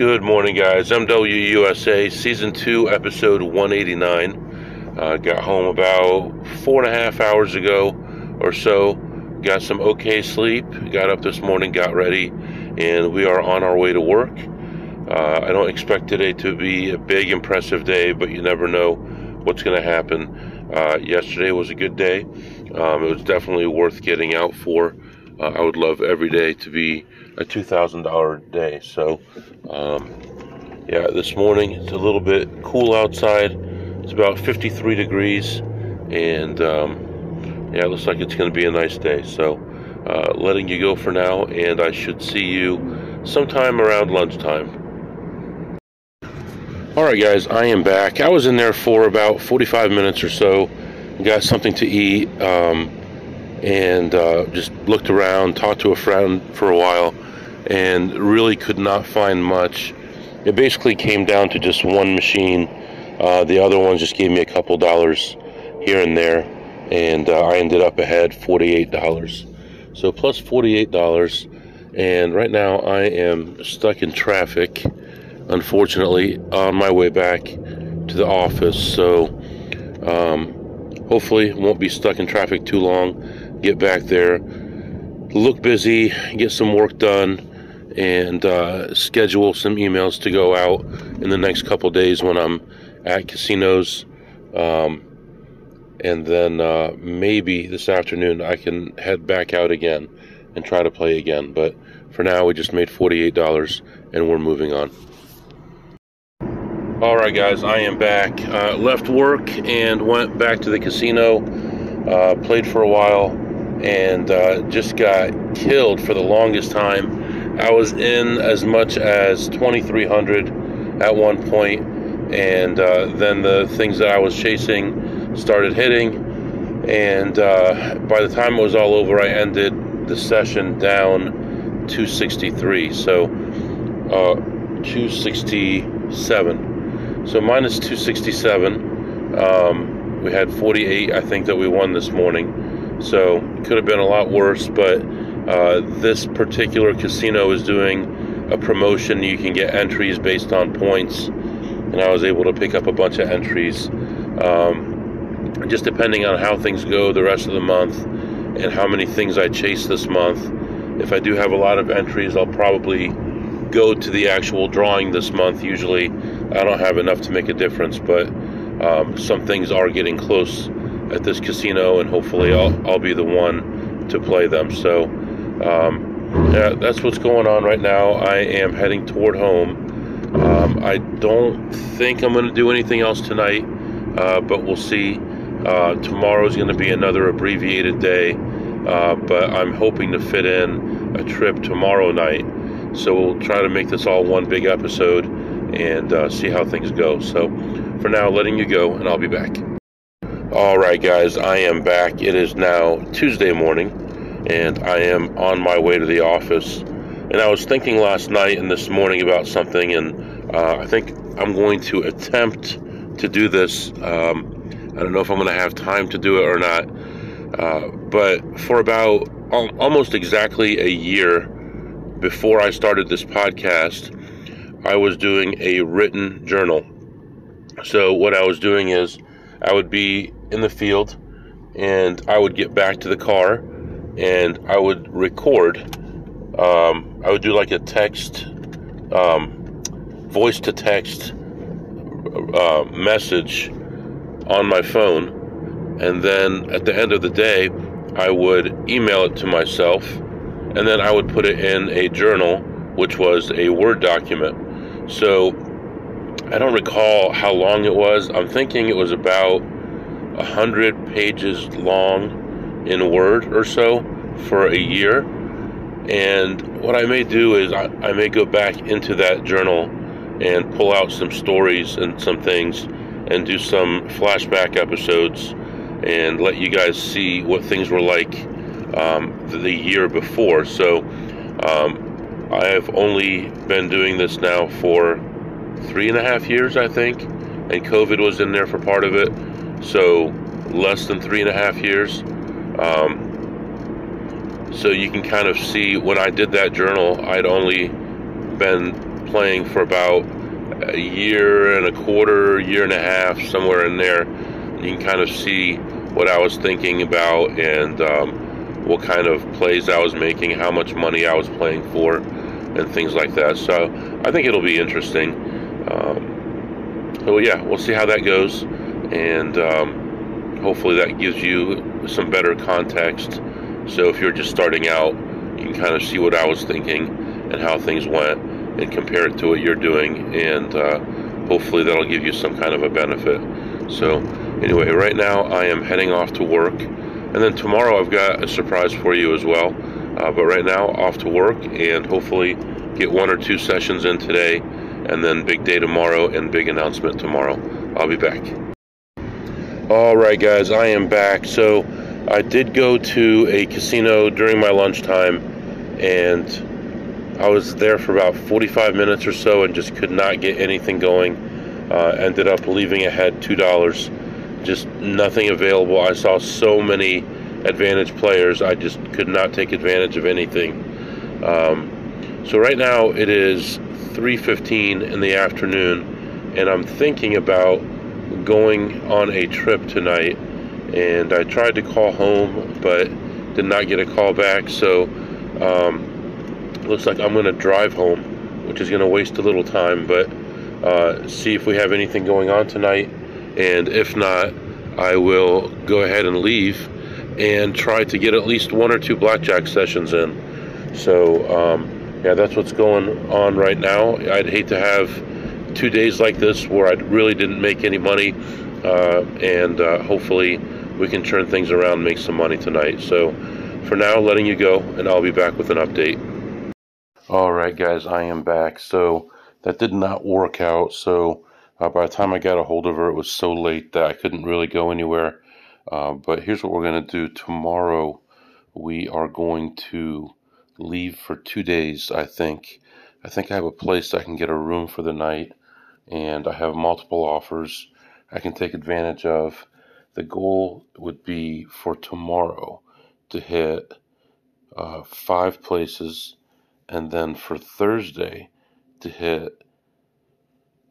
Good morning, guys. MWUSA Season 2, Episode 189. Uh, got home about four and a half hours ago or so. Got some okay sleep. Got up this morning, got ready, and we are on our way to work. Uh, I don't expect today to be a big, impressive day, but you never know what's going to happen. Uh, yesterday was a good day. Um, it was definitely worth getting out for. Uh, I would love every day to be a $2,000 day. So, um, yeah, this morning it's a little bit cool outside. It's about 53 degrees, and um, yeah, it looks like it's going to be a nice day. So, uh, letting you go for now, and I should see you sometime around lunchtime. All right, guys, I am back. I was in there for about 45 minutes or so. Got something to eat. Um, and uh, just looked around, talked to a friend for a while, and really could not find much. It basically came down to just one machine. Uh, the other ones just gave me a couple dollars here and there, and uh, I ended up ahead $48. So plus $48, and right now I am stuck in traffic, unfortunately, on my way back to the office. So um, hopefully won't be stuck in traffic too long. Get back there, look busy, get some work done, and uh, schedule some emails to go out in the next couple days when I'm at casinos. Um, and then uh, maybe this afternoon I can head back out again and try to play again. But for now, we just made $48 and we're moving on. All right, guys, I am back. Uh, left work and went back to the casino. Uh, played for a while and uh, just got killed for the longest time I was in as much as 2,300 at one point, and uh, then the things that I was chasing started hitting. And uh, by the time it was all over, I ended the session down 263. So uh, 267. So minus 267. Um, we had 48, I think, that we won this morning. So it could have been a lot worse, but uh, this particular casino is doing a promotion. You can get entries based on points, and I was able to pick up a bunch of entries. Um, just depending on how things go the rest of the month and how many things I chase this month. If I do have a lot of entries, I'll probably go to the actual drawing this month. Usually, I don't have enough to make a difference, but um, some things are getting close at this casino, and hopefully, I'll, I'll be the one to play them. So, um, yeah, that's what's going on right now. I am heading toward home. Um, I don't think I'm going to do anything else tonight, uh, but we'll see. Uh, tomorrow is going to be another abbreviated day, uh, but I'm hoping to fit in a trip tomorrow night. So we'll try to make this all one big episode and uh, see how things go. So for now, letting you go, and I'll be back. All right, guys, I am back. It is now Tuesday morning and I am on my way to the office. And I was thinking last night and this morning about something, and uh, I think I'm going to attempt to do this. Um, I don't know if I'm going to have time to do it or not, uh, but for about al- almost exactly a year before I started this podcast, I was doing a written journal. So, what I was doing is I would be in the field and I would get back to the car and I would record. Um, I would do like a text, um, voice to text uh, message on my phone, and then at the end of the day, I would email it to myself, and then I would put it in a journal, which was a Word document. So I don't recall how long it was. I'm thinking it was about a hundred pages long in Word or so for a year. And what I may do is I, I may go back into that journal and pull out some stories and some things and do some flashback episodes and let you guys see what things were like um, the year before. So um, I have only been doing this now for three and a half years, I think, and COVID was in there for part of it. So less than three and a half years. Um, so you can kind of see when I did that journal, I'd only been playing for about a year and a quarter, year and a half, somewhere in there. You can kind of see what I was thinking about and um, what kind of plays I was making, how much money I was playing for, and things like that. So I think it'll be interesting. Um, so yeah, we'll see how that goes, and um, hopefully that gives you some better context. So if you're just starting out, you can kind of see what I was thinking and how things went, and compare it to what you're doing, and uh, hopefully that'll give you some kind of a benefit. So anyway, right now I am heading off to work, and then tomorrow I've got a surprise for you as well. Uh, but right now, off to work, and hopefully get one or two sessions in today, and then big day tomorrow and big announcement tomorrow. I'll be back. All right, guys, I am back. So I did go to a casino during my lunchtime, and I was there for about 45 minutes or so and just could not get anything going. Uh, ended up leaving ahead two dollars. Just nothing available. I saw so many advantage players. I just could not take advantage of anything. Um, so right now it is 3:15 in the afternoon, and I'm thinking about going on a trip tonight. And I tried to call home, but did not get a call back. So um, looks like I'm going to drive home, which is going to waste a little time, but uh, see if we have anything going on tonight. And if not, I will go ahead and leave and try to get at least one or two blackjack sessions in. So, um, yeah, that's what's going on right now. I'd hate to have two days like this where I really didn't make any money, uh, and uh, hopefully we can turn things around and make some money tonight. So, for now, letting you go, and I'll be back with an update. All right, guys, I am back. So, that did not work out. So, uh, by the time I got a hold of her, it was so late that I couldn't really go anywhere. Uh, but here's what we're going to do tomorrow. We are going to leave for two days, I think. I think I have a place I can get a room for the night, and I have multiple offers I can take advantage of. The goal would be for tomorrow to hit uh, five places, and then for Thursday to hit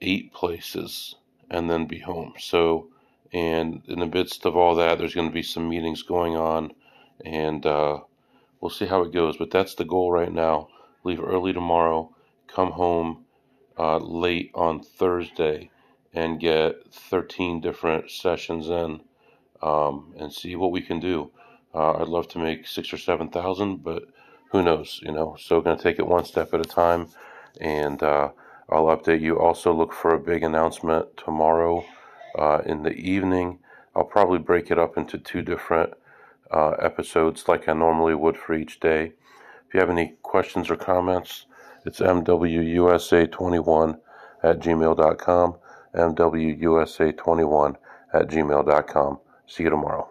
eight places, and then be home. So and in the midst of all that, there's going to be some meetings going on, and uh, we'll see how it goes. But that's the goal right now. Leave early tomorrow, come home uh, late on Thursday, and get 13 different sessions in, um, and see what we can do. Uh, I'd love to make six or seven thousand, but who knows? You know, so going to take it one step at a time, and uh, I'll update you. Also, look for a big announcement tomorrow uh, in the evening. I'll probably break it up into two different uh, episodes like I normally would for each day. If you have any questions or comments, it's MWUSA21 at gmail.com. MWUSA21 at gmail.com. See you tomorrow.